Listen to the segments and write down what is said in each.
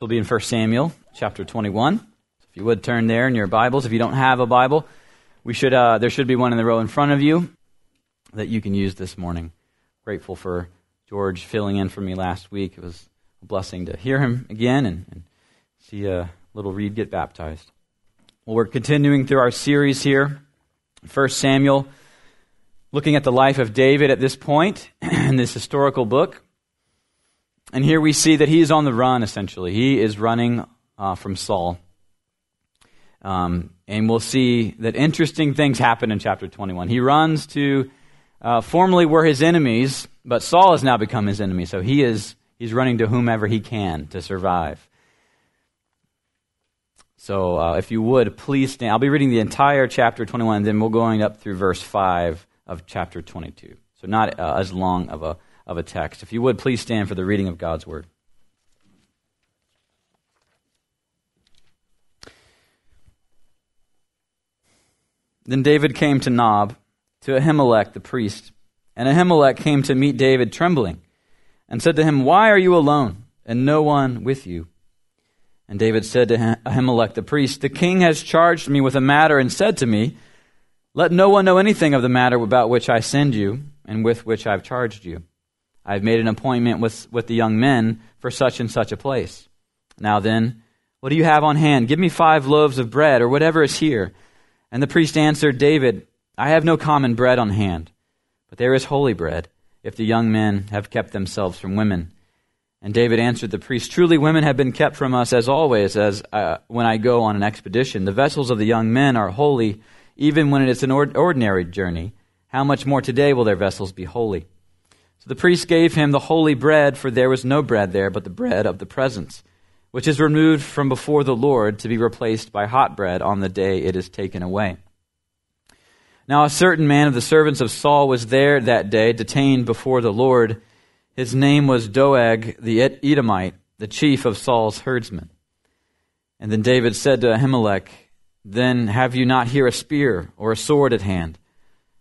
We'll be in 1 Samuel chapter 21. So if you would turn there in your Bibles, if you don't have a Bible, we should, uh, there should be one in the row in front of you that you can use this morning. Grateful for George filling in for me last week. It was a blessing to hear him again and, and see a little Reed get baptized. Well, we're continuing through our series here, 1 Samuel, looking at the life of David at this point in this historical book. And here we see that he is on the run, essentially. He is running uh, from Saul. Um, and we'll see that interesting things happen in chapter 21. He runs to uh, formerly were his enemies, but Saul has now become his enemy. So he is he's running to whomever he can to survive. So uh, if you would, please stand. I'll be reading the entire chapter 21, and then we're going up through verse 5 of chapter 22. So not uh, as long of a of a text. If you would, please stand for the reading of God's Word. Then David came to Nob, to Ahimelech the priest. And Ahimelech came to meet David trembling, and said to him, Why are you alone, and no one with you? And David said to Ahimelech the priest, The king has charged me with a matter, and said to me, Let no one know anything of the matter about which I send you, and with which I have charged you. I've made an appointment with, with the young men for such and such a place. Now then, what do you have on hand? Give me five loaves of bread, or whatever is here. And the priest answered David, I have no common bread on hand, but there is holy bread, if the young men have kept themselves from women. And David answered the priest, Truly women have been kept from us as always, as uh, when I go on an expedition. The vessels of the young men are holy, even when it is an ordinary journey. How much more today will their vessels be holy? So the priest gave him the holy bread, for there was no bread there but the bread of the presence, which is removed from before the Lord to be replaced by hot bread on the day it is taken away. Now a certain man of the servants of Saul was there that day, detained before the Lord. His name was Doeg the Edomite, the chief of Saul's herdsmen. And then David said to Ahimelech, Then have you not here a spear or a sword at hand?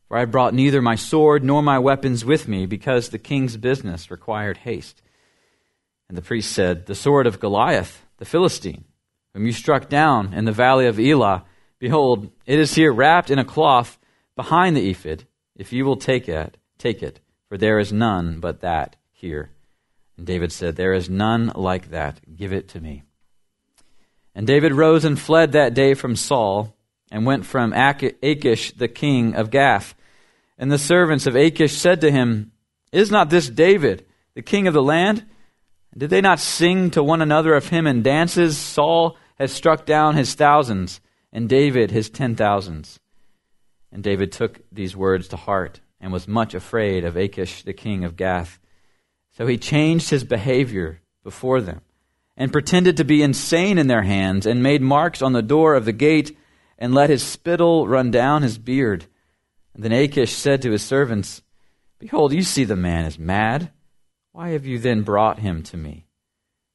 For I brought neither my sword nor my weapons with me, because the king's business required haste. And the priest said, The sword of Goliath, the Philistine, whom you struck down in the valley of Elah, behold, it is here wrapped in a cloth behind the ephod. If you will take it, take it, for there is none but that here. And David said, There is none like that. Give it to me. And David rose and fled that day from Saul, and went from Achish the king of Gath and the servants of Achish said to him, Is not this David, the king of the land? Did they not sing to one another of him in dances? Saul has struck down his thousands, and David his ten thousands. And David took these words to heart, and was much afraid of Achish the king of Gath. So he changed his behavior before them, and pretended to be insane in their hands, and made marks on the door of the gate, and let his spittle run down his beard. Then Achish said to his servants, Behold, you see the man is mad. Why have you then brought him to me?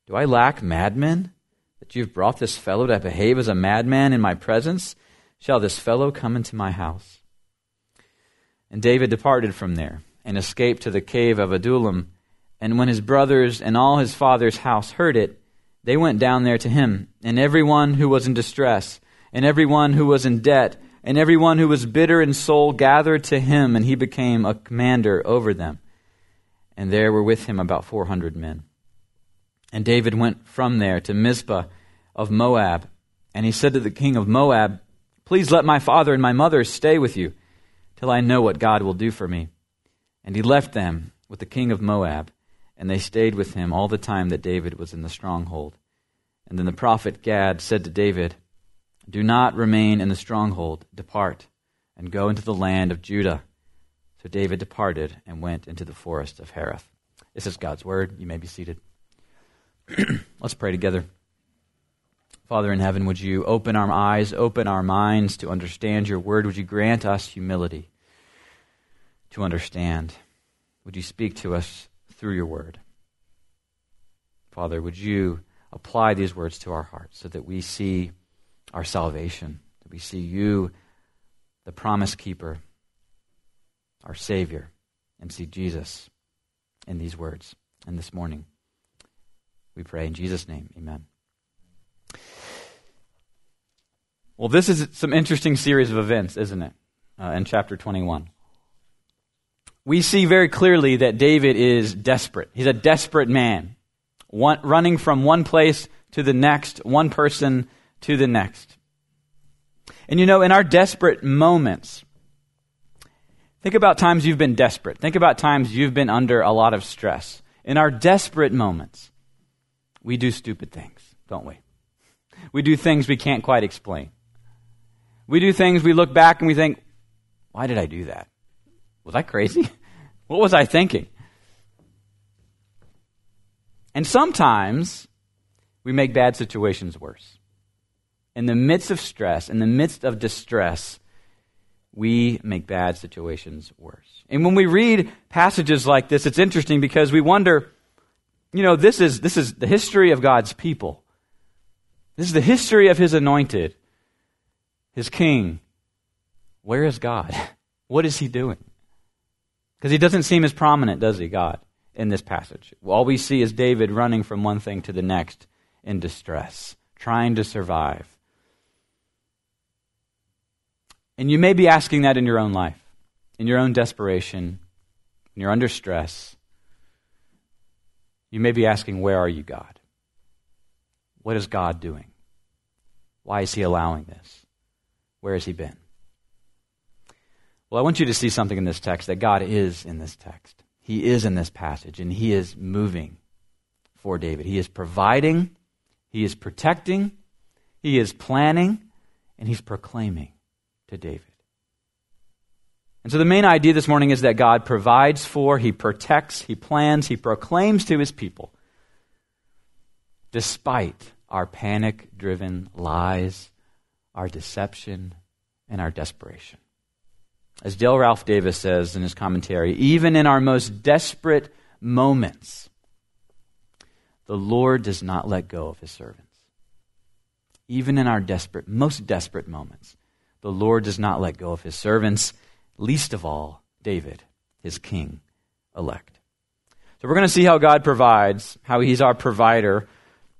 Do I lack madmen, that you have brought this fellow to behave as a madman in my presence? Shall this fellow come into my house? And David departed from there, and escaped to the cave of Adullam. And when his brothers and all his father's house heard it, they went down there to him, and every one who was in distress, and every one who was in debt, and everyone who was bitter in soul gathered to him, and he became a commander over them. And there were with him about 400 men. And David went from there to Mizpah of Moab, and he said to the king of Moab, Please let my father and my mother stay with you, till I know what God will do for me. And he left them with the king of Moab, and they stayed with him all the time that David was in the stronghold. And then the prophet Gad said to David, do not remain in the stronghold. Depart and go into the land of Judah. So David departed and went into the forest of Hereth. This is God's word. You may be seated. Let's pray together. Father in heaven, would you open our eyes, open our minds to understand your word? Would you grant us humility to understand? Would you speak to us through your word? Father, would you apply these words to our hearts so that we see our salvation. That we see you, the promise keeper, our Savior, and see Jesus in these words and this morning. We pray in Jesus' name. Amen. Well, this is some interesting series of events, isn't it? Uh, in chapter 21. We see very clearly that David is desperate. He's a desperate man, one, running from one place to the next, one person to the next. And you know, in our desperate moments, think about times you've been desperate. Think about times you've been under a lot of stress. In our desperate moments, we do stupid things, don't we? We do things we can't quite explain. We do things we look back and we think, why did I do that? Was I crazy? what was I thinking? And sometimes we make bad situations worse. In the midst of stress, in the midst of distress, we make bad situations worse. And when we read passages like this, it's interesting because we wonder, you know, this is, this is the history of God's people. This is the history of his anointed, his king. Where is God? What is he doing? Because he doesn't seem as prominent, does he, God, in this passage? All we see is David running from one thing to the next in distress, trying to survive. And you may be asking that in your own life, in your own desperation, when you're under stress. You may be asking, Where are you, God? What is God doing? Why is He allowing this? Where has He been? Well, I want you to see something in this text that God is in this text. He is in this passage, and He is moving for David. He is providing, He is protecting, He is planning, and He's proclaiming to David. And so the main idea this morning is that God provides for, He protects, He plans, He proclaims to His people despite our panic driven lies, our deception, and our desperation. As Dale Ralph Davis says in his commentary, even in our most desperate moments, the Lord does not let go of his servants. Even in our desperate, most desperate moments, the Lord does not let go of his servants, least of all, David, his king elect. So we're going to see how God provides, how he's our provider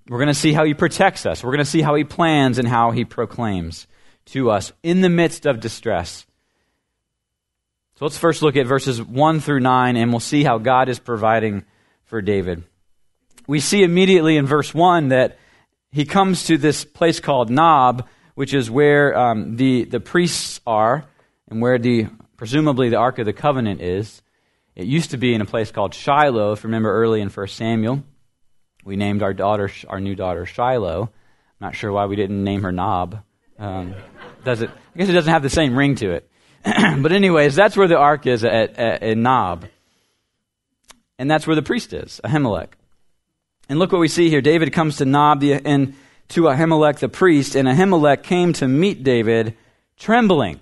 we're going to see how he protects us. We're going to see how he plans and how he proclaims to us in the midst of distress. So let's first look at verses 1 through 9, and we'll see how God is providing for David. We see immediately in verse 1 that he comes to this place called Nob, which is where um, the, the priests are and where the presumably the Ark of the Covenant is. It used to be in a place called Shiloh, if you remember early in 1 Samuel. We named our daughter, our new daughter, Shiloh. I'm not sure why we didn't name her Nob. Um, does it? I guess it doesn't have the same ring to it. but anyways, that's where the ark is at, at, at Nob, and that's where the priest is, Ahimelech. And look what we see here. David comes to Nob the, and to Ahimelech the priest, and Ahimelech came to meet David, trembling.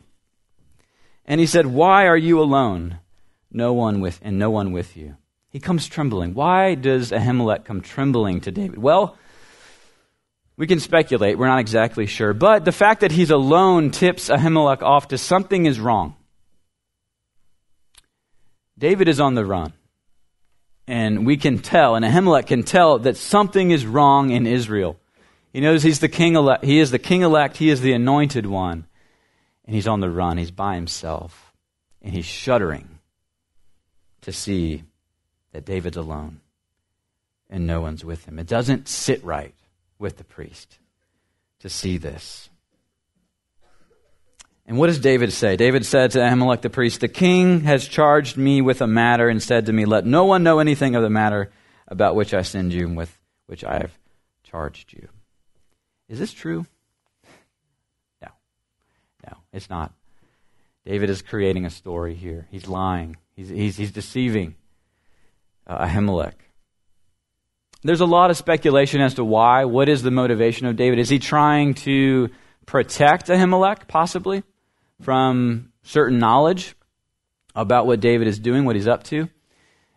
And he said, "Why are you alone? No one with and no one with you." He comes trembling. Why does Ahimelech come trembling to David? Well, we can speculate. We're not exactly sure. But the fact that he's alone tips Ahimelech off to something is wrong. David is on the run. And we can tell, and Ahimelech can tell that something is wrong in Israel. He knows he's the king elect. He is the king elect. He is the anointed one. And he's on the run. He's by himself. And he's shuddering to see that David's alone and no one's with him. It doesn't sit right with the priest to see this. And what does David say? David said to Ahimelech the priest, The king has charged me with a matter and said to me, Let no one know anything of the matter about which I send you and with which I have charged you. Is this true? No. No, it's not. David is creating a story here. He's lying, he's, he's, he's deceiving uh, Ahimelech. There's a lot of speculation as to why. What is the motivation of David? Is he trying to protect Ahimelech, possibly, from certain knowledge about what David is doing, what he's up to?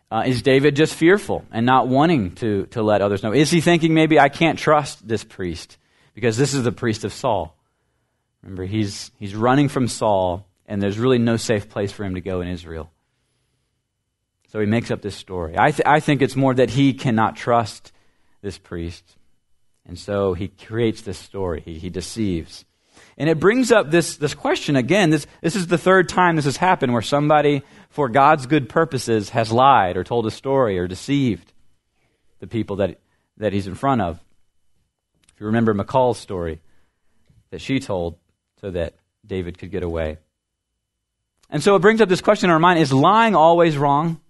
Uh, is David just fearful and not wanting to, to let others know? Is he thinking maybe I can't trust this priest because this is the priest of Saul? Remember, he's, he's running from Saul, and there's really no safe place for him to go in Israel. So he makes up this story. I, th- I think it's more that he cannot trust this priest. And so he creates this story. He, he deceives. And it brings up this, this question again. This, this is the third time this has happened where somebody, for God's good purposes, has lied or told a story or deceived the people that, that he's in front of. If you remember Michal's story that she told so that David could get away. And so it brings up this question in our mind is lying always wrong?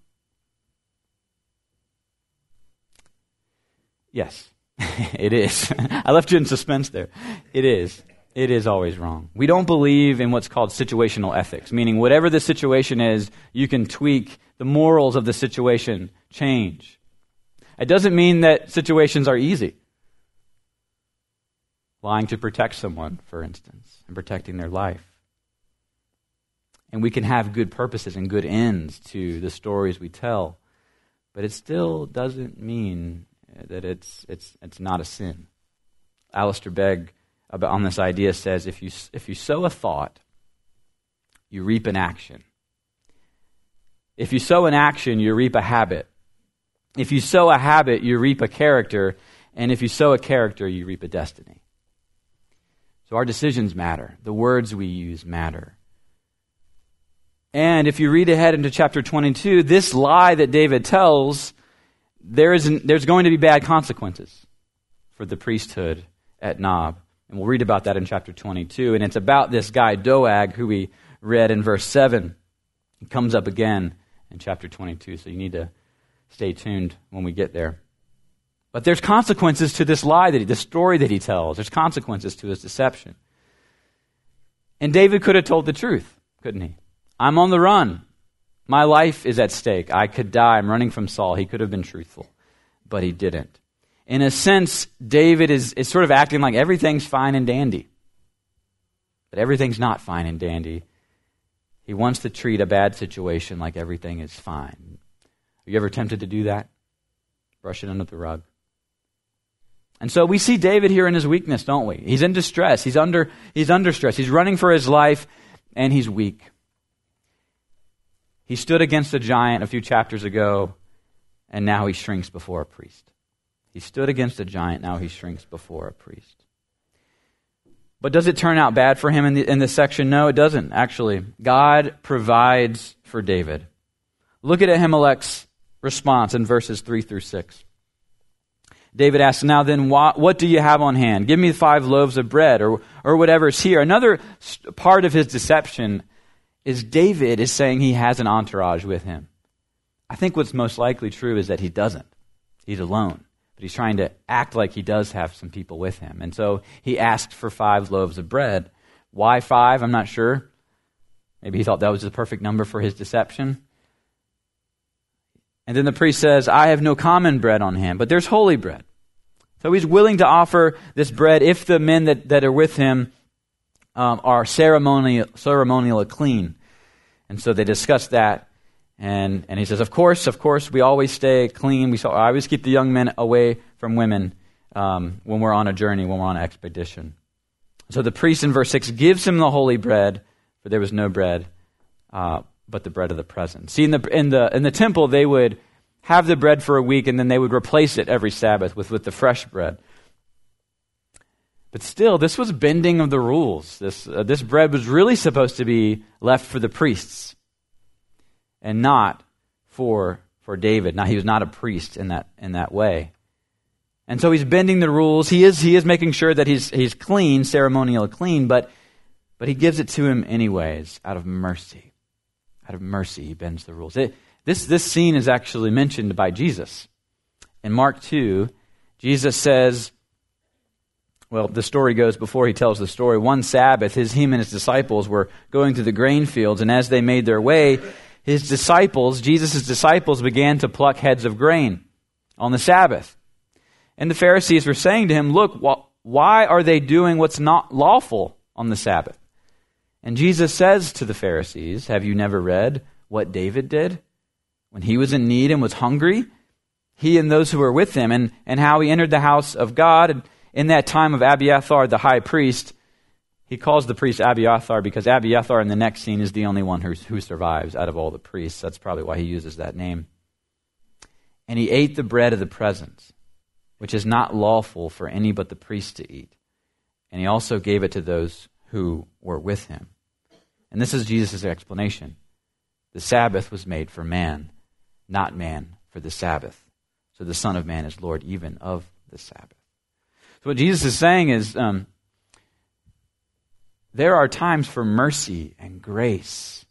Yes, it is. I left you in suspense there. It is. It is always wrong. We don't believe in what's called situational ethics, meaning whatever the situation is, you can tweak the morals of the situation, change. It doesn't mean that situations are easy. Lying to protect someone, for instance, and protecting their life. And we can have good purposes and good ends to the stories we tell, but it still doesn't mean that it's, it's, it's not a sin. Alistair Begg about, on this idea says if you, if you sow a thought, you reap an action. If you sow an action, you reap a habit. If you sow a habit, you reap a character. And if you sow a character, you reap a destiny. So our decisions matter. The words we use matter. And if you read ahead into chapter 22, this lie that David tells, there is there's going to be bad consequences for the priesthood at Nob. And we'll read about that in chapter 22. And it's about this guy, Doeg, who we read in verse 7. He comes up again in chapter 22, so you need to stay tuned when we get there. But there's consequences to this lie that he, the story that he tells. There's consequences to his deception. And David could have told the truth, couldn't he? I'm on the run. My life is at stake. I could die. I'm running from Saul. He could have been truthful, but he didn't. In a sense, David is, is sort of acting like everything's fine and dandy. But everything's not fine and dandy. He wants to treat a bad situation like everything is fine. Are you ever tempted to do that? Brush it under the rug. And so we see David here in his weakness, don't we? He's in distress. He's under, he's under stress. He's running for his life, and he's weak. He stood against a giant a few chapters ago, and now he shrinks before a priest. He stood against a giant, now he shrinks before a priest. But does it turn out bad for him in, the, in this section? No, it doesn't, actually. God provides for David. Look at Ahimelech's response in verses 3 through 6. David asks, Now then, what, do you have on hand? Give me five loaves of bread or, or whatever's here. Another part of his deception is David is saying he has an entourage with him. I think what's most likely true is that he doesn't. He's alone. But he's trying to act like he does have some people with him. And so he asked for five loaves of bread. Why five? I'm not sure. Maybe he thought that was the perfect number for his deception. And then the priest says, I have no common bread on hand, but there's holy bread. So he's willing to offer this bread if the men that, that are with him um, are ceremonial, ceremonially clean. And so they discuss that. And, and he says, Of course, of course, we always stay clean. We I always keep the young men away from women um, when we're on a journey, when we're on an expedition. So the priest in verse 6 gives him the holy bread, for there was no bread uh, but the bread of the presence. See, in the, in, the, in the temple, they would have the bread for a week and then they would replace it every Sabbath with, with the fresh bread. But still, this was bending of the rules. This, uh, this bread was really supposed to be left for the priests and not for, for David. Now, he was not a priest in that, in that way. And so he's bending the rules. He is, he is making sure that he's, he's clean, ceremonial clean, but, but he gives it to him anyways, out of mercy. Out of mercy, he bends the rules. It, this, this scene is actually mentioned by Jesus. In Mark 2, Jesus says, well, the story goes before he tells the story. One Sabbath, his, him and his disciples were going to the grain fields, and as they made their way, his disciples, Jesus' disciples, began to pluck heads of grain on the Sabbath. And the Pharisees were saying to him, Look, why are they doing what's not lawful on the Sabbath? And Jesus says to the Pharisees, Have you never read what David did when he was in need and was hungry? He and those who were with him, and, and how he entered the house of God. And, in that time of Abiathar the high priest, he calls the priest Abiathar because Abiathar in the next scene is the only one who, who survives out of all the priests. That's probably why he uses that name. And he ate the bread of the presence, which is not lawful for any but the priest to eat. And he also gave it to those who were with him. And this is Jesus' explanation. The Sabbath was made for man, not man for the Sabbath. So the Son of Man is Lord even of the Sabbath. So what Jesus is saying is um, there are times for mercy and grace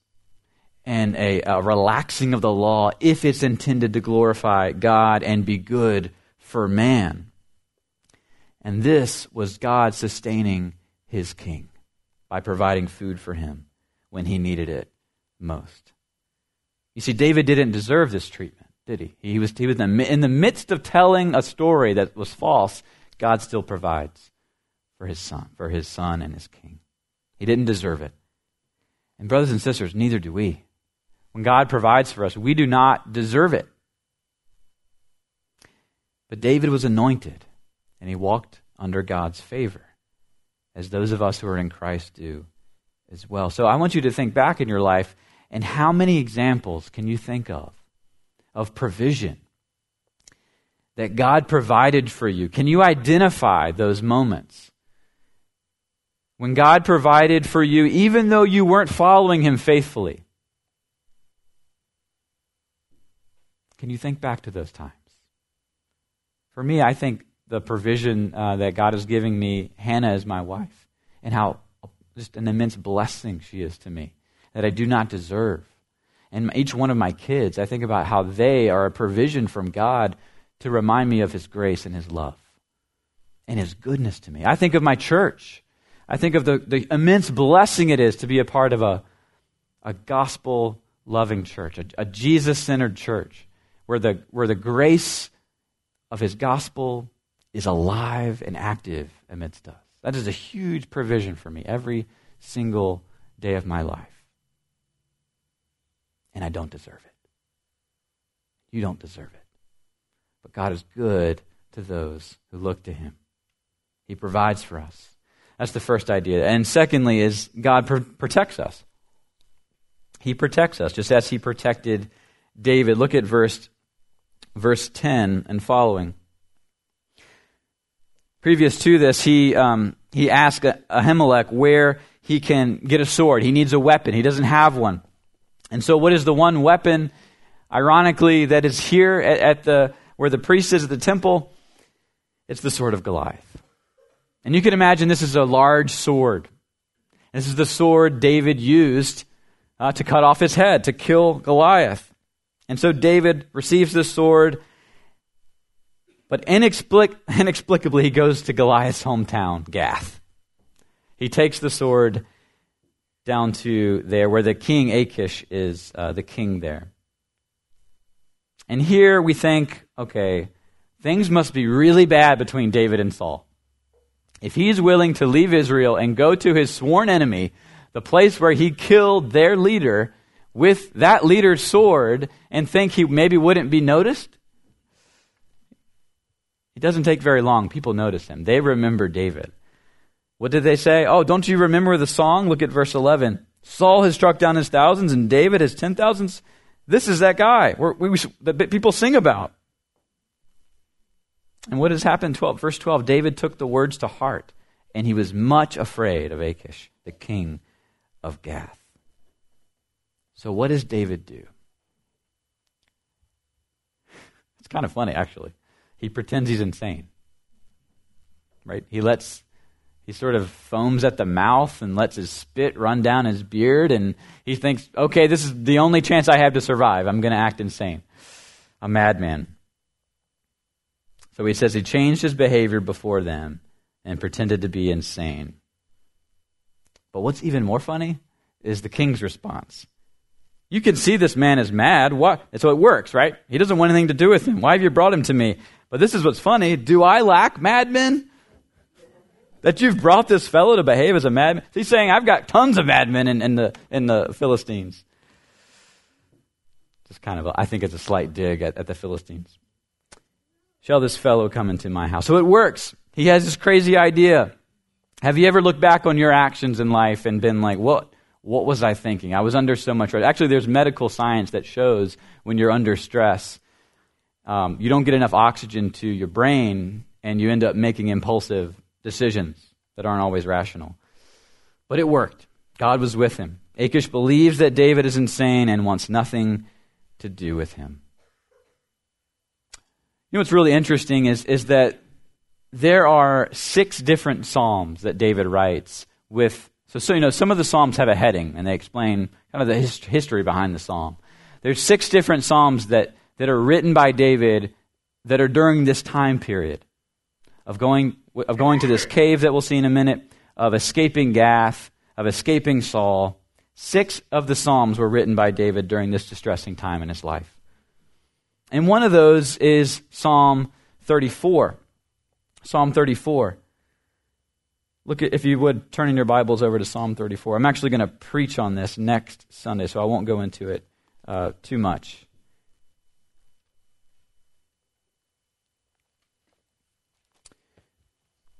and a, a relaxing of the law if it's intended to glorify God and be good for man. And this was God sustaining his king by providing food for him when he needed it most. You see, David didn't deserve this treatment, did he? He was, he was in the midst of telling a story that was false, God still provides for his son, for his son and his king. He didn't deserve it. And brothers and sisters, neither do we. When God provides for us, we do not deserve it. But David was anointed, and he walked under God's favor, as those of us who are in Christ do as well. So I want you to think back in your life, and how many examples can you think of of provision that God provided for you? Can you identify those moments? When God provided for you, even though you weren't following Him faithfully. Can you think back to those times? For me, I think the provision uh, that God is giving me, Hannah is my wife, and how just an immense blessing she is to me that I do not deserve. And each one of my kids, I think about how they are a provision from God to remind me of His grace and His love and His goodness to me. I think of my church. I think of the, the immense blessing it is to be a part of a, a gospel loving church, a, a Jesus centered church where the, where the grace of his gospel is alive and active amidst us. That is a huge provision for me every single day of my life. And I don't deserve it. You don't deserve it. But God is good to those who look to him. He provides for us. That's the first idea. And secondly is God pr- protects us. He protects us just as he protected David. Look at verse verse 10 and following. Previous to this, he, um, he asked Ahimelech where he can get a sword. He needs a weapon. He doesn't have one. And so, what is the one weapon, ironically, that is here at, at the where the priest is at the temple? It's the sword of Goliath. And you can imagine this is a large sword. This is the sword David used uh, to cut off his head, to kill Goliath. And so David receives this sword, but inexplic- inexplicably he goes to Goliath's hometown, Gath. He takes the sword down to there where the king Achish is uh, the king there. And here we think, okay, things must be really bad between David and Saul. If he's willing to leave Israel and go to his sworn enemy, the place where he killed their leader, with that leader's sword and think he maybe wouldn't be noticed? It doesn't take very long. People notice him. They remember David. What did they say? Oh, don't you remember the song? Look at verse 11. Saul has struck down his thousands and David his ten thousands. This is that guy we, we, that people sing about. And what has happened? 12, verse 12 David took the words to heart, and he was much afraid of Achish, the king of Gath. So, what does David do? It's kind of funny, actually. He pretends he's insane. Right? He lets, he sort of foams at the mouth and lets his spit run down his beard, and he thinks, okay, this is the only chance I have to survive. I'm going to act insane. A madman. So he says he changed his behavior before them and pretended to be insane. But what's even more funny is the king's response. You can see this man is mad. What? So it works, right? He doesn't want anything to do with him. Why have you brought him to me? But this is what's funny. Do I lack madmen? That you've brought this fellow to behave as a madman? He's saying, I've got tons of madmen in, in, the, in the Philistines. Just kind of, a, I think it's a slight dig at, at the Philistines. Shall this fellow come into my house? So it works. He has this crazy idea. Have you ever looked back on your actions in life and been like, what? what was I thinking? I was under so much stress. Actually, there's medical science that shows when you're under stress, um, you don't get enough oxygen to your brain, and you end up making impulsive decisions that aren't always rational. But it worked. God was with him. Achish believes that David is insane and wants nothing to do with him. You know what's really interesting is, is that there are six different psalms that David writes with so, so you know some of the psalms have a heading and they explain kind of the his, history behind the psalm. There's six different psalms that, that are written by David that are during this time period of going of going to this cave that we'll see in a minute, of escaping Gath, of escaping Saul. Six of the psalms were written by David during this distressing time in his life. And one of those is Psalm 34. Psalm 34. Look at, if you would, turn in your Bibles over to Psalm 34. I'm actually going to preach on this next Sunday, so I won't go into it uh, too much.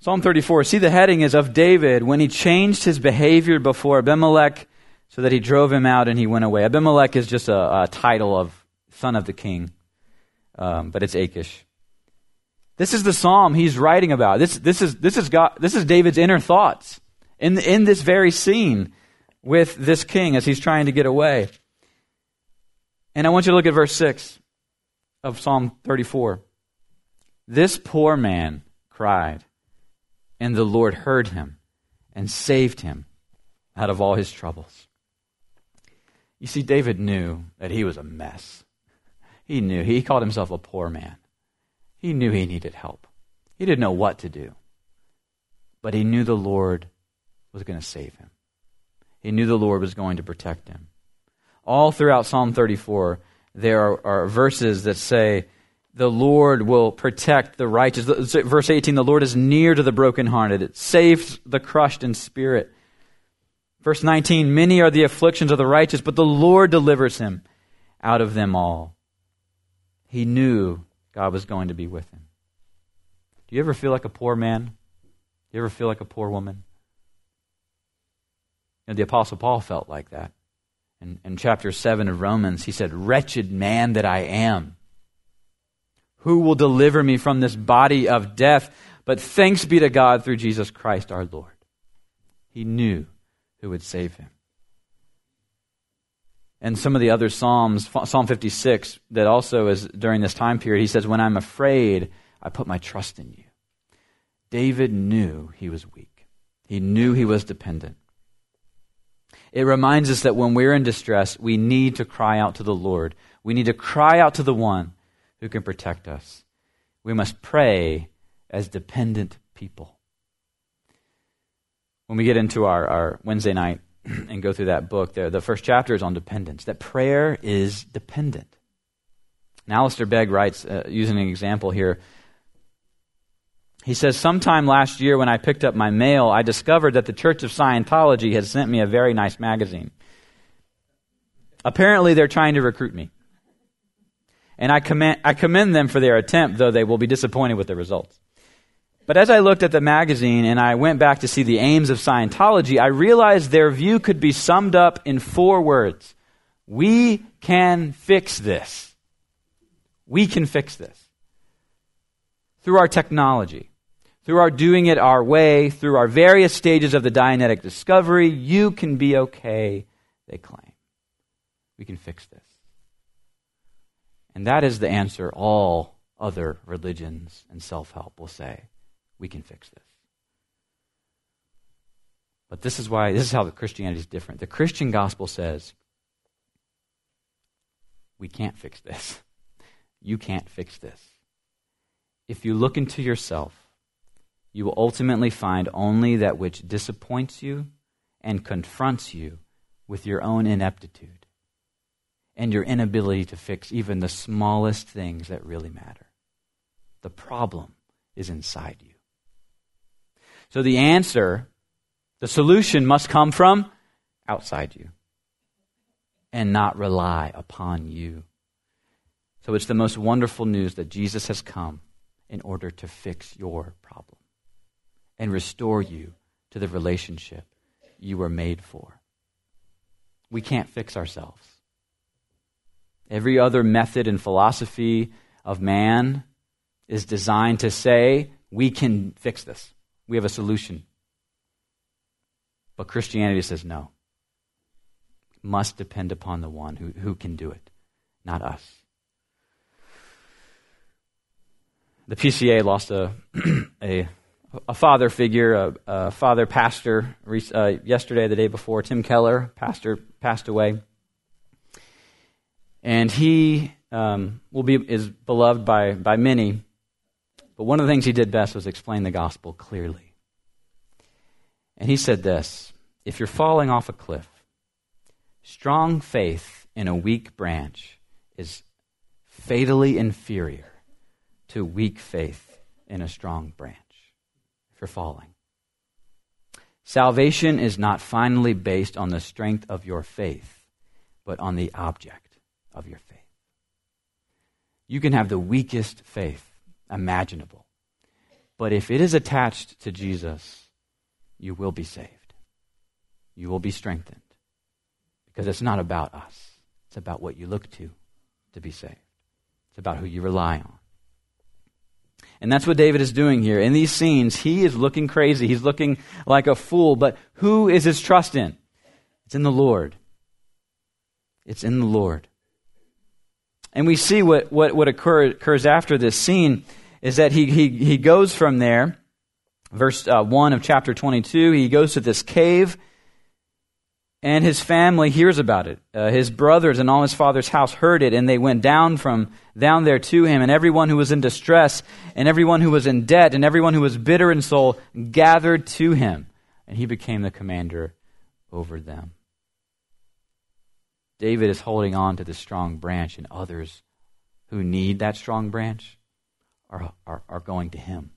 Psalm 34. See, the heading is of David when he changed his behavior before Abimelech so that he drove him out and he went away. Abimelech is just a, a title of son of the king, um, but it's Achish. This is the psalm he's writing about. This, this, is, this, is, God, this is David's inner thoughts in, in this very scene with this king as he's trying to get away. And I want you to look at verse 6 of Psalm 34. This poor man cried, and the Lord heard him and saved him out of all his troubles. You see, David knew that he was a mess. He knew. He called himself a poor man. He knew he needed help. He didn't know what to do. But he knew the Lord was going to save him. He knew the Lord was going to protect him. All throughout Psalm 34, there are, are verses that say, the Lord will protect the righteous. Verse 18, the Lord is near to the brokenhearted. It saves the crushed in spirit. Verse 19, many are the afflictions of the righteous, but the Lord delivers him out of them all. He knew God was going to be with him. Do you ever feel like a poor man? Do you ever feel like a poor woman? You know, the Apostle Paul felt like that. In, in chapter 7 of Romans, he said, Wretched man that I am. Who will deliver me from this body of death? But thanks be to God through Jesus Christ our Lord. He knew who would save him and some of the other Psalms, Psalm 56, that also is during this time period, he says, When I'm afraid, I put my trust in you. David knew he was weak, he knew he was dependent. It reminds us that when we're in distress, we need to cry out to the Lord. We need to cry out to the one who can protect us. We must pray as dependent people. When we get into our, our Wednesday night and go through that book there, the first chapter is on dependence, that prayer is dependent. Now, Alistair Begg writes, uh, using an example here, he says, Sometime last year when I picked up my mail, I discovered that the Church of Scientology had sent me a very nice magazine. Apparently, they're trying to recruit me. And I commend, I commend them for their attempt, though they will be disappointed with the results. But as I looked at the magazine and I went back to see the aims of Scientology, I realized their view could be summed up in four words We can fix this. We can fix this. Through our technology, through our doing it our way, through our various stages of the Dianetic discovery, you can be okay, they claim. We can fix this. And that is the answer all other religions and self help will say we can fix this. But this is why, this is how the Christianity is different. The Christian gospel says, we can't fix this. You can't fix this. If you look into yourself, you will ultimately find only that which disappoints you and confronts you with your own ineptitude and your inability to fix even the smallest things that really matter. The problem is inside you. So the answer, the solution must come from outside you and not rely upon you. So it's the most wonderful news that Jesus has come in order to fix your problem and restore you to the relationship you were made for. We can't fix ourselves. Every other method and philosophy of man is designed to say, we can fix this. We have a solution. But Christianity says no. Must depend upon the one who, who can do it, not us. The PCA lost a, a, a father figure, a, a father pastor, uh, yesterday, the day before. Tim Keller, pastor, passed away. And he um, will be, is beloved by, by many. But one of the things he did best was explain the gospel clearly. And he said this If you're falling off a cliff, strong faith in a weak branch is fatally inferior to weak faith in a strong branch if you're falling. Salvation is not finally based on the strength of your faith, but on the object of your faith. You can have the weakest faith imaginable, but if it is attached to Jesus, you will be saved. You will be strengthened because it's not about us, it's about what you look to to be saved, it's about who you rely on. And that's what David is doing here. In these scenes, he is looking crazy. He's looking like a fool. But who is his trust in? It's in the Lord. It's in the Lord. And we see what, what, what occur, occurs after this scene is that he, he, he goes from there, verse uh, 1 of chapter 22, he goes to this cave and his family hears about it. Uh, his brothers and all his father's house heard it, and they went down from down there to him. And everyone who was in distress, and everyone who was in debt, and everyone who was bitter in soul gathered to him, and he became the commander over them. David is holding on to the strong branch, and others who need that strong branch are, are, are going to him.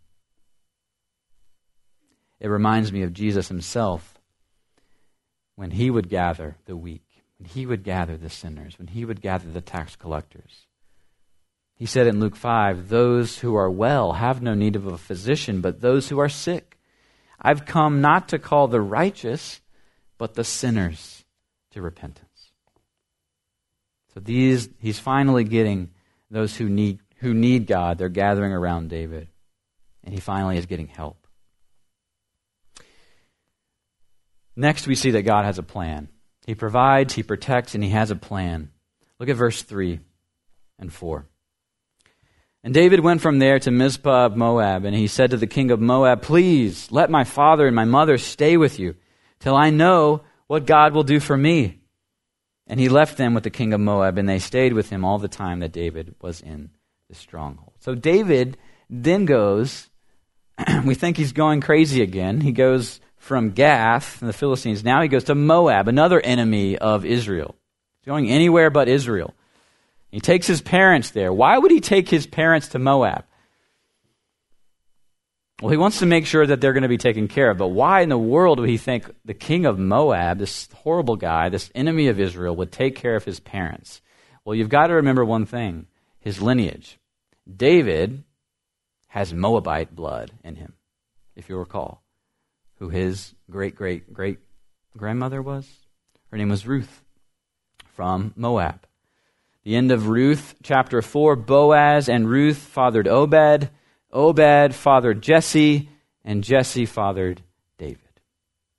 It reminds me of Jesus himself when he would gather the weak, when he would gather the sinners, when he would gather the tax collectors. He said in Luke 5 Those who are well have no need of a physician, but those who are sick. I've come not to call the righteous, but the sinners to repentance. So these, he's finally getting those who need, who need God. They're gathering around David. And he finally is getting help. Next, we see that God has a plan. He provides, He protects, and He has a plan. Look at verse 3 and 4. And David went from there to Mizpah of Moab, and he said to the king of Moab, Please let my father and my mother stay with you till I know what God will do for me. And he left them with the king of Moab, and they stayed with him all the time that David was in the stronghold. So David then goes, we think he's going crazy again. He goes from Gath and the Philistines. Now he goes to Moab, another enemy of Israel. He's going anywhere but Israel. He takes his parents there. Why would he take his parents to Moab? Well, he wants to make sure that they're going to be taken care of. But why in the world would he think the king of Moab, this horrible guy, this enemy of Israel, would take care of his parents? Well, you've got to remember one thing his lineage. David has Moabite blood in him, if you recall who his great great great grandmother was. Her name was Ruth from Moab. The end of Ruth, chapter 4 Boaz and Ruth fathered Obed. Obed fathered Jesse, and Jesse fathered David.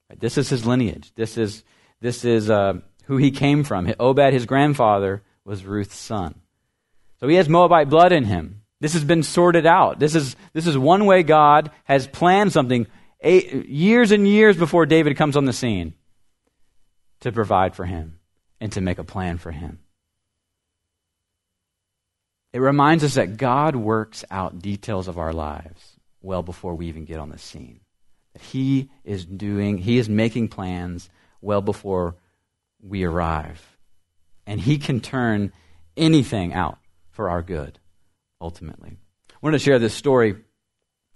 Right, this is his lineage. This is, this is uh, who he came from. Obed, his grandfather, was Ruth's son. So he has Moabite blood in him. This has been sorted out. This is, this is one way God has planned something eight, years and years before David comes on the scene to provide for him and to make a plan for him. It reminds us that God works out details of our lives well before we even get on the scene. That He is doing, He is making plans well before we arrive. And He can turn anything out for our good, ultimately. I wanted to share this story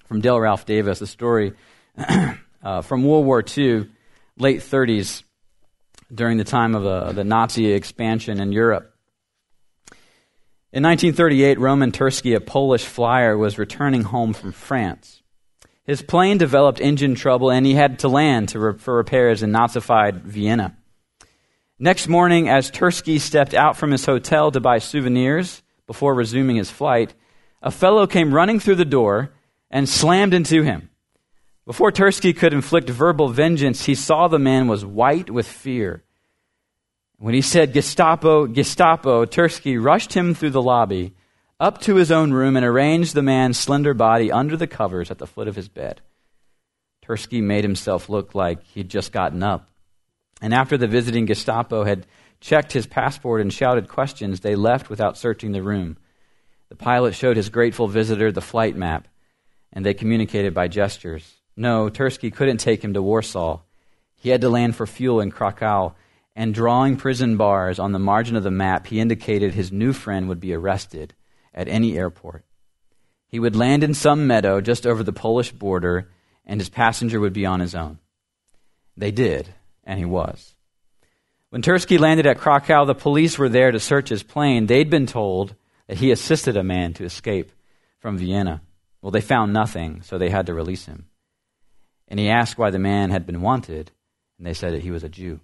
from Dale Ralph Davis, a story uh, from World War II, late 30s, during the time of uh, the Nazi expansion in Europe. In 1938, Roman Tursky, a Polish flyer, was returning home from France. His plane developed engine trouble and he had to land to re- for repairs in Nazified Vienna. Next morning, as Tursky stepped out from his hotel to buy souvenirs before resuming his flight, a fellow came running through the door and slammed into him. Before Tursky could inflict verbal vengeance, he saw the man was white with fear. When he said Gestapo, Gestapo, Tursky rushed him through the lobby up to his own room and arranged the man's slender body under the covers at the foot of his bed. Tursky made himself look like he'd just gotten up. And after the visiting Gestapo had checked his passport and shouted questions, they left without searching the room. The pilot showed his grateful visitor the flight map, and they communicated by gestures. No, Tursky couldn't take him to Warsaw. He had to land for fuel in Krakow, and drawing prison bars on the margin of the map, he indicated his new friend would be arrested at any airport. He would land in some meadow just over the Polish border, and his passenger would be on his own. They did, and he was. When Tursky landed at Krakow, the police were there to search his plane. They'd been told that he assisted a man to escape from Vienna. Well, they found nothing, so they had to release him. And he asked why the man had been wanted, and they said that he was a Jew.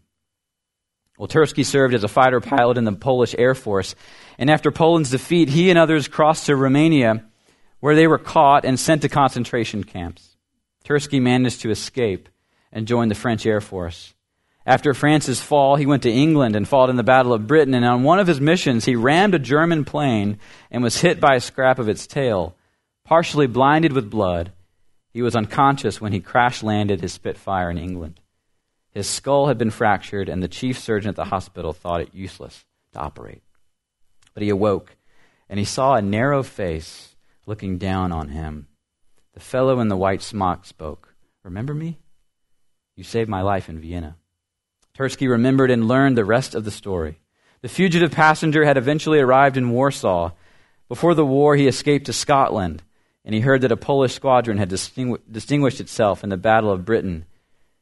Well, served as a fighter pilot in the Polish Air Force, and after Poland's defeat, he and others crossed to Romania, where they were caught and sent to concentration camps. Tursky managed to escape and join the French Air Force. After France's fall, he went to England and fought in the Battle of Britain, and on one of his missions, he rammed a German plane and was hit by a scrap of its tail. Partially blinded with blood, he was unconscious when he crash landed his Spitfire in England. His skull had been fractured, and the chief surgeon at the hospital thought it useless to operate. But he awoke, and he saw a narrow face looking down on him. The fellow in the white smock spoke. Remember me? You saved my life in Vienna. Tursky remembered and learned the rest of the story. The fugitive passenger had eventually arrived in Warsaw. Before the war, he escaped to Scotland, and he heard that a Polish squadron had distingu- distinguished itself in the Battle of Britain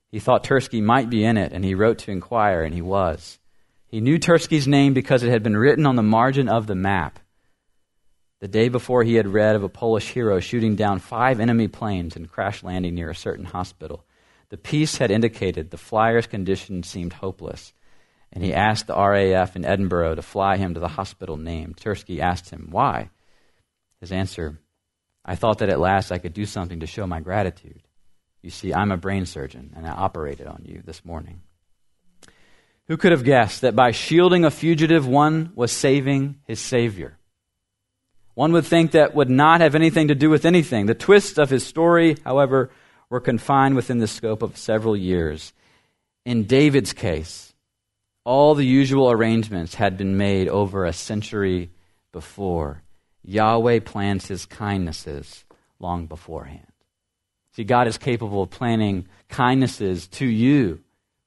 he thought Tursky might be in it, and he wrote to inquire, and he was. He knew Tursky's name because it had been written on the margin of the map. The day before, he had read of a Polish hero shooting down five enemy planes and crash landing near a certain hospital. The piece had indicated the flyer's condition seemed hopeless, and he asked the RAF in Edinburgh to fly him to the hospital named. Tursky asked him, Why? His answer, I thought that at last I could do something to show my gratitude. You see, I'm a brain surgeon, and I operated on you this morning. Who could have guessed that by shielding a fugitive, one was saving his Savior? One would think that would not have anything to do with anything. The twists of his story, however, were confined within the scope of several years. In David's case, all the usual arrangements had been made over a century before. Yahweh plans his kindnesses long beforehand. See, God is capable of planning kindnesses to you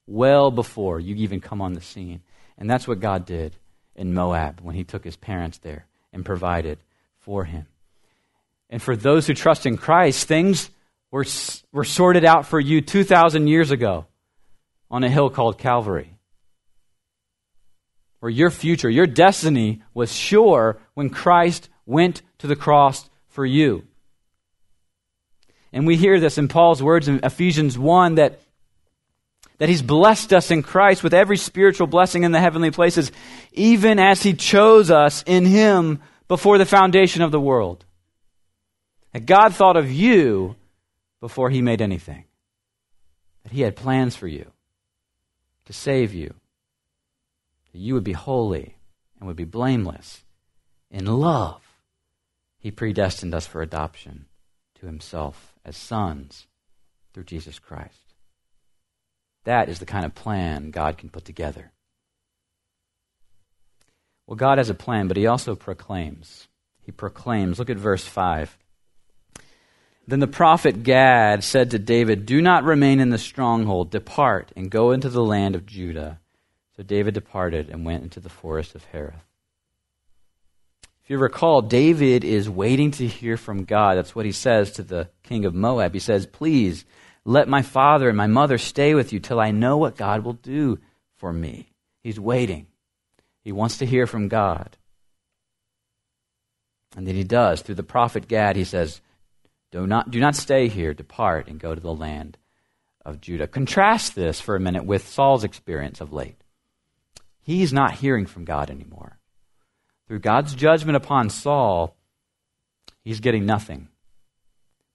well before you even come on the scene. And that's what God did in Moab when he took his parents there and provided for him. And for those who trust in Christ, things were, were sorted out for you 2,000 years ago on a hill called Calvary. Where your future, your destiny was sure when Christ went to the cross for you. And we hear this in Paul's words in Ephesians 1 that, that he's blessed us in Christ with every spiritual blessing in the heavenly places, even as he chose us in him before the foundation of the world. That God thought of you before he made anything. That he had plans for you to save you. That you would be holy and would be blameless. In love, he predestined us for adoption to himself as sons through Jesus Christ. That is the kind of plan God can put together. Well, God has a plan, but He also proclaims. He proclaims. Look at verse 5. Then the prophet Gad said to David, Do not remain in the stronghold. Depart and go into the land of Judah. So David departed and went into the forest of Hereth If you recall, David is waiting to hear from God. That's what he says to the king of Moab. He says, Please let my father and my mother stay with you till I know what God will do for me. He's waiting. He wants to hear from God. And then he does. Through the prophet Gad, he says, do not, do not stay here. Depart and go to the land of Judah. Contrast this for a minute with Saul's experience of late. He's not hearing from God anymore through God's judgment upon Saul, he's getting nothing.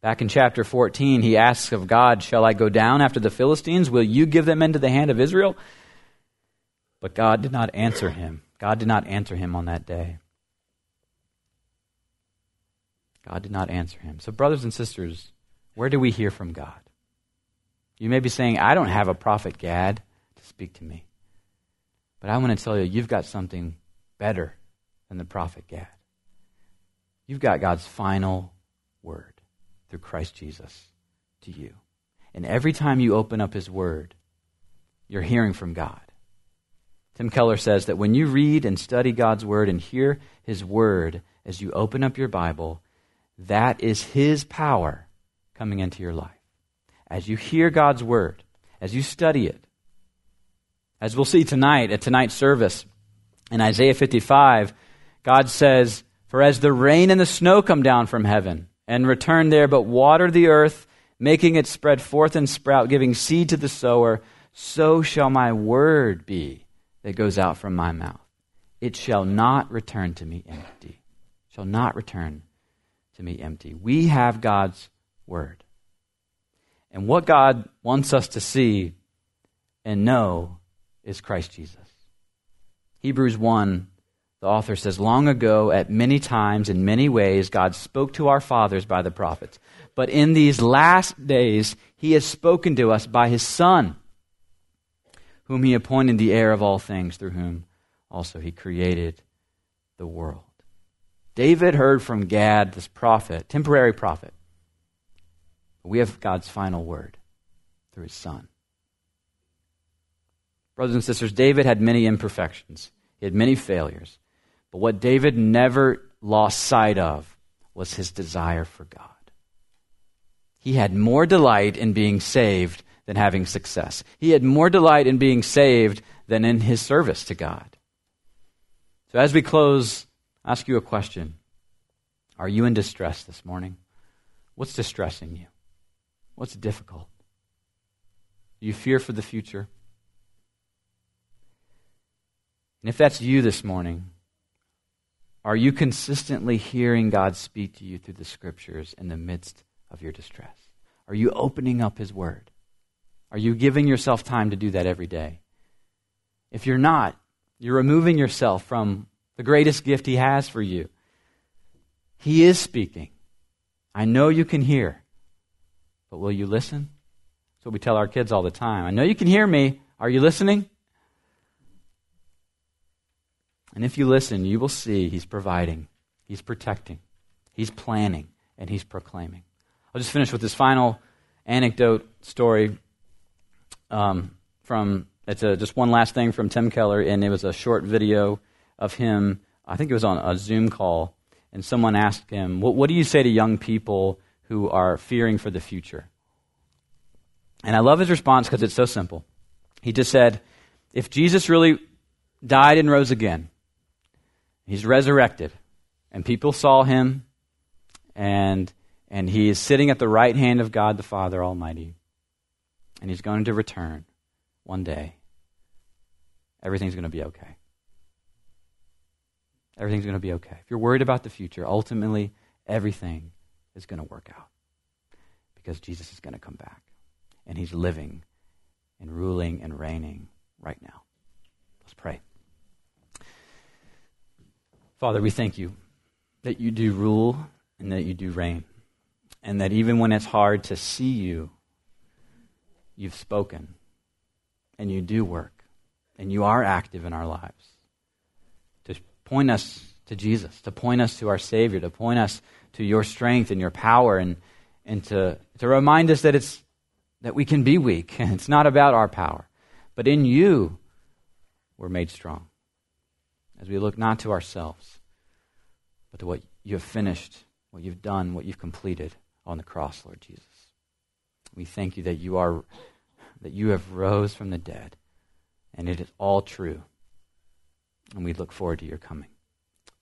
Back in chapter 14, he asks of God, Shall I go down after the Philistines? Will you give them into the hand of Israel? But God did not answer him. God did not answer him on that day. God did not answer him. So, brothers and sisters, where do we hear from God? You may be saying, I don't have a prophet Gad to speak to me. But I want to tell you, you've got something better than the prophet Gad. You've got God's final word through Christ Jesus to you. And every time you open up his word, you're hearing from God. Tim Keller says that when you read and study God's word and hear his word as you open up your Bible, that is his power coming into your life. As you hear God's word, as you study it, as we'll see tonight at tonight's service in Isaiah 55, God says, For as the rain and the snow come down from heaven and return there, but water the earth, making it spread forth and sprout, giving seed to the sower, so shall my word be that goes out from my mouth. It shall not return to me empty. Shall not return to me empty. We have God's word. And what God wants us to see and know is Christ Jesus. Hebrews 1, the author says, Long ago, at many times, in many ways, God spoke to our fathers by the prophets. But in these last days, he has spoken to us by his Son, whom he appointed the heir of all things, through whom also he created the world. David heard from Gad, this prophet, temporary prophet. We have God's final word through his Son. Brothers and sisters, David had many imperfections, he had many failures. But what David never lost sight of was his desire for God. He had more delight in being saved than having success. He had more delight in being saved than in his service to God. So as we close, I ask you a question. Are you in distress this morning? What's distressing you? What's difficult? Do you fear for the future? And if that's you this morning, are you consistently hearing God speak to you through the scriptures in the midst of your distress? Are you opening up His Word? Are you giving yourself time to do that every day? If you're not, you're removing yourself from the greatest gift He has for you. He is speaking. I know you can hear, but will you listen? That's what we tell our kids all the time. I know you can hear me. Are you listening? And if you listen, you will see He's providing, He's protecting, He's planning, and He's proclaiming. I'll just finish with this final anecdote story um, from, it's a, just one last thing from Tim Keller, and it was a short video of him, I think it was on a Zoom call, and someone asked him, What, what do you say to young people who are fearing for the future? And I love his response because it's so simple. He just said, If Jesus really died and rose again, He's resurrected, and people saw him, and, and he is sitting at the right hand of God the Father Almighty, and he's going to return one day. Everything's going to be okay. Everything's going to be okay. If you're worried about the future, ultimately, everything is going to work out because Jesus is going to come back, and he's living and ruling and reigning right now. Let's pray. Father, we thank you that you do rule and that you do reign. And that even when it's hard to see you, you've spoken and you do work and you are active in our lives to point us to Jesus, to point us to our Savior, to point us to your strength and your power and, and to, to remind us that it's that we can be weak. It's not about our power. But in you, we're made strong as we look not to ourselves, but to what you have finished, what you've done, what you've completed on the cross, Lord Jesus. We thank you that you are that you have rose from the dead, and it is all true. And we look forward to your coming.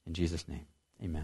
In Jesus' name, amen.